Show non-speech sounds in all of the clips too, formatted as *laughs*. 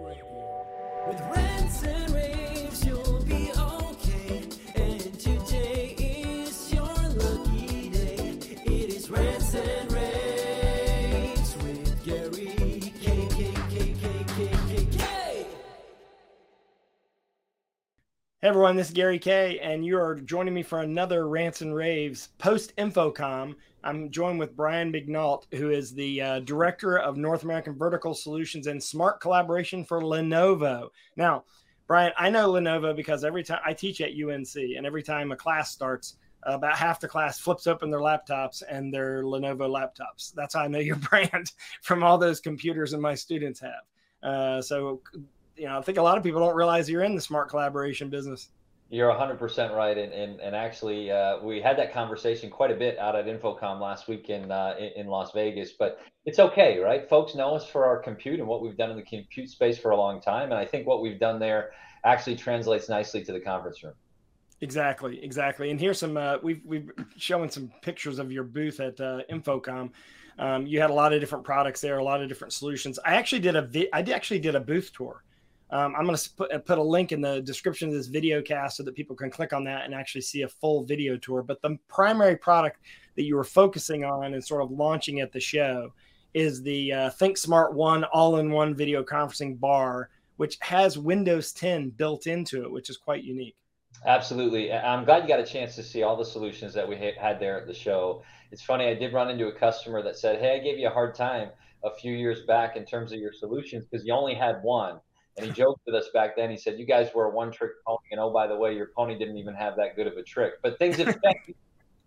With rants and raves, everyone, this is Gary Kayye, and you are joining me for another Rants and Raves post InfoComm. I'm joined with Brian Mignault, who is the uh, director of North American Vertical Solutions and Smart Collaboration for Lenovo. Now, Brian, I know Lenovo because every time I teach at UNC, and every time a class starts, about half the class flips open their laptops and their Lenovo laptops. That's how I know your *laughs* brand from all those computers and my students have. Uh, so, you know, I think a lot of people don't realize you're in the smart collaboration business. You're 100% right, and and, and actually, uh, we had that conversation quite a bit out at InfoComm last week in, uh, in Las Vegas. But it's okay, right? Folks know us for our compute and what we've done in the compute space for a long time, and I think what we've done there actually translates nicely to the conference room. Exactly, exactly. And here's some uh, we've we've showing some pictures of your booth at uh, InfoComm. Um, you had a lot of different products there, a lot of different solutions. I actually did a vi- I actually did a booth tour um, I'm going to put, put a link in the description of this video cast so that people can click on that and actually see a full video tour. But the primary product that you were focusing on and sort of launching at the show is the uh, Think Smart One all in one video conferencing bar, which has Windows 10 built into it, which is quite unique. Absolutely. I'm glad you got a chance to see all the solutions that we had there at the show. It's funny, I did run into a customer that said, Hey, I gave you a hard time a few years back in terms of your solutions because you only had one. And he joked with us back then. He said, "You guys were a one-trick pony, and oh, by the way, your pony didn't even have that good of a trick." But things have *laughs* changed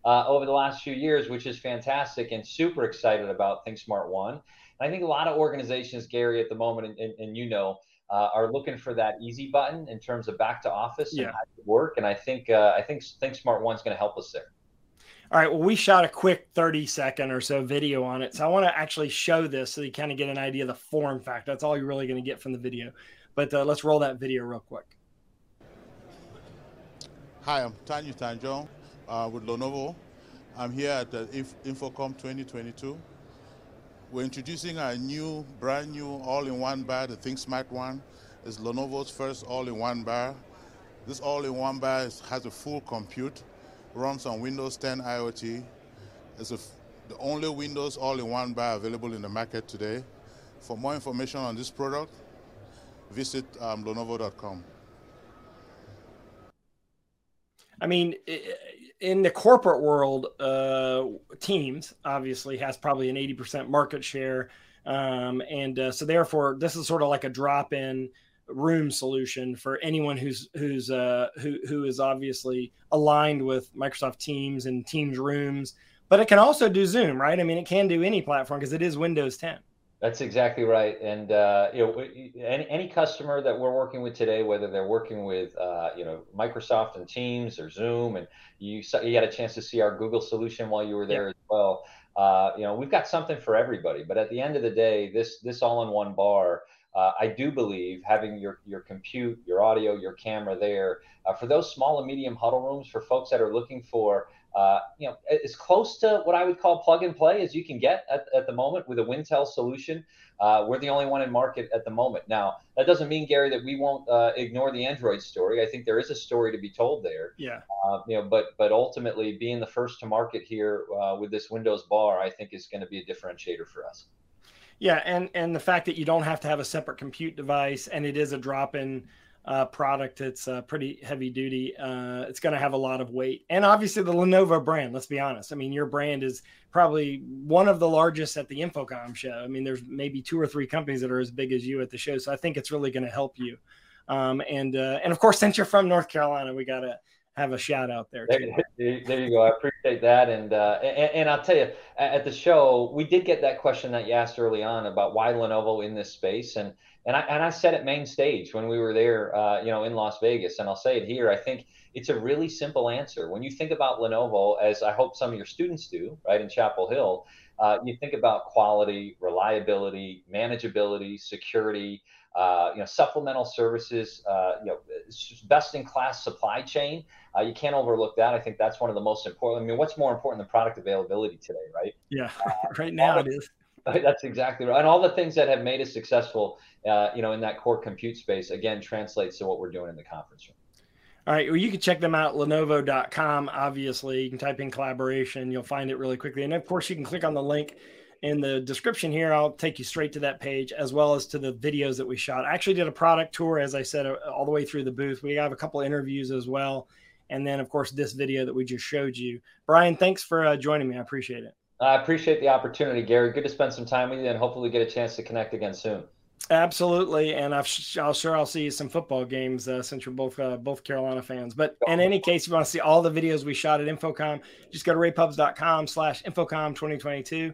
uh, over the last few years, which is fantastic, and super excited about ThinkSmart One. And I think a lot of organizations, Gary, at the moment, and, and, and you know, uh, are looking for that easy button in terms of back to office yeah. and work. And I think uh, I think Think Smart One's going to help us there. All right. Well, we shot a quick 30 second or so video on it. So I want to actually show this so you kind of get an idea of the form factor. That's all you're really going to get from the video. But uh, let's roll that video real quick. Hi, I'm Tanyu Tanjong uh, with Lenovo. I'm here at the InfoComm 2022. We're introducing our new, brand new all-in-one bar, the ThinkSmart One. It's Lenovo's first all-in-one bar. This all-in-one bar is, has a full compute, runs on Windows 10 IoT. It's the only Windows all-in-one bar available in the market today. For more information on this product, visit um, Lenovo.com. I mean, in the corporate world, uh, Teams obviously has probably an 80% market share. Um, and uh, so, therefore, this is sort of like a drop in room solution for anyone who's who's uh, who who is obviously aligned with Microsoft Teams and Teams Rooms, but it can also do Zoom, right? I mean, it can do any platform because it is Windows 10. That's exactly right. And uh, you know, any, any customer that we're working with today, whether they're working with uh, you know Microsoft and Teams or Zoom, and you you got a chance to see our Google solution while you were there as well. Uh, you know, we've got something for everybody. But at the end of the day, this this all-in-one bar. Uh, I do believe having your your compute, your audio, your camera there uh, for those small and medium huddle rooms for folks that are looking for uh, you know, as close to what I would call plug and play as you can get at, at the moment with a Wintel solution. Uh, we're the only one in market at the moment. Now, that doesn't mean, Gary, that we won't uh, ignore the Android story. I think there is a story to be told there. Yeah. Uh, you know, but but ultimately, being the first to market here uh, with this Windows bar, I think is going to be a differentiator for us. Yeah, and and the fact that you don't have to have a separate compute device, and it is a drop-in uh, product. It's uh, pretty heavy duty. Uh, it's going to have a lot of weight, and obviously the Lenovo brand. Let's be honest. I mean, your brand is probably one of the largest at the InfoComm show. I mean, there's maybe two or three companies that are as big as you at the show, so I think it's really going to help you. Um, and uh, and of course, since you're from North Carolina, we got to have a shout out there. There, there you go. I appreciate that. And, uh, and, and I'll tell you, at the show, we did get that question that you asked early on about why Lenovo in this space, and and I and I said it main stage when we were there, uh, you know, in Las Vegas, and I'll say it here. I think it's a really simple answer. When you think about Lenovo, as I hope some of your students do, right in Chapel Hill, uh, you think about quality, reliability, manageability, security. Uh, you know, supplemental services, uh, you know, best in class supply chain. Uh, you can't overlook that. I think that's one of the most important. I mean, what's more important than product availability today, right? Yeah, *laughs* right now it is *laughs* That's exactly right. And all the things that have made us successful, uh, you know, in that core compute space, again, translates to what we're doing in the conference room. All right. Well, you can check them out, Lenovo.com. Obviously, you can type in collaboration. You'll find it really quickly. And of course, you can click on the link in the description here. I'll take you straight to that page as well as to the videos that we shot. I actually did a product tour, as I said, uh, all the way through the booth. We have a couple interviews as well. And then, of course, this video that we just showed you. Brian, thanks for uh, joining me. I appreciate it. I appreciate the opportunity, Gary. Good to spend some time with you and hopefully get a chance to connect again soon. Absolutely, and i will sure I'll see some football games uh, since you're both uh, both Carolina fans. But in any case, if you want to see all the videos we shot at InfoComm, just go to ravepubs.com/slash InfoComm 2022.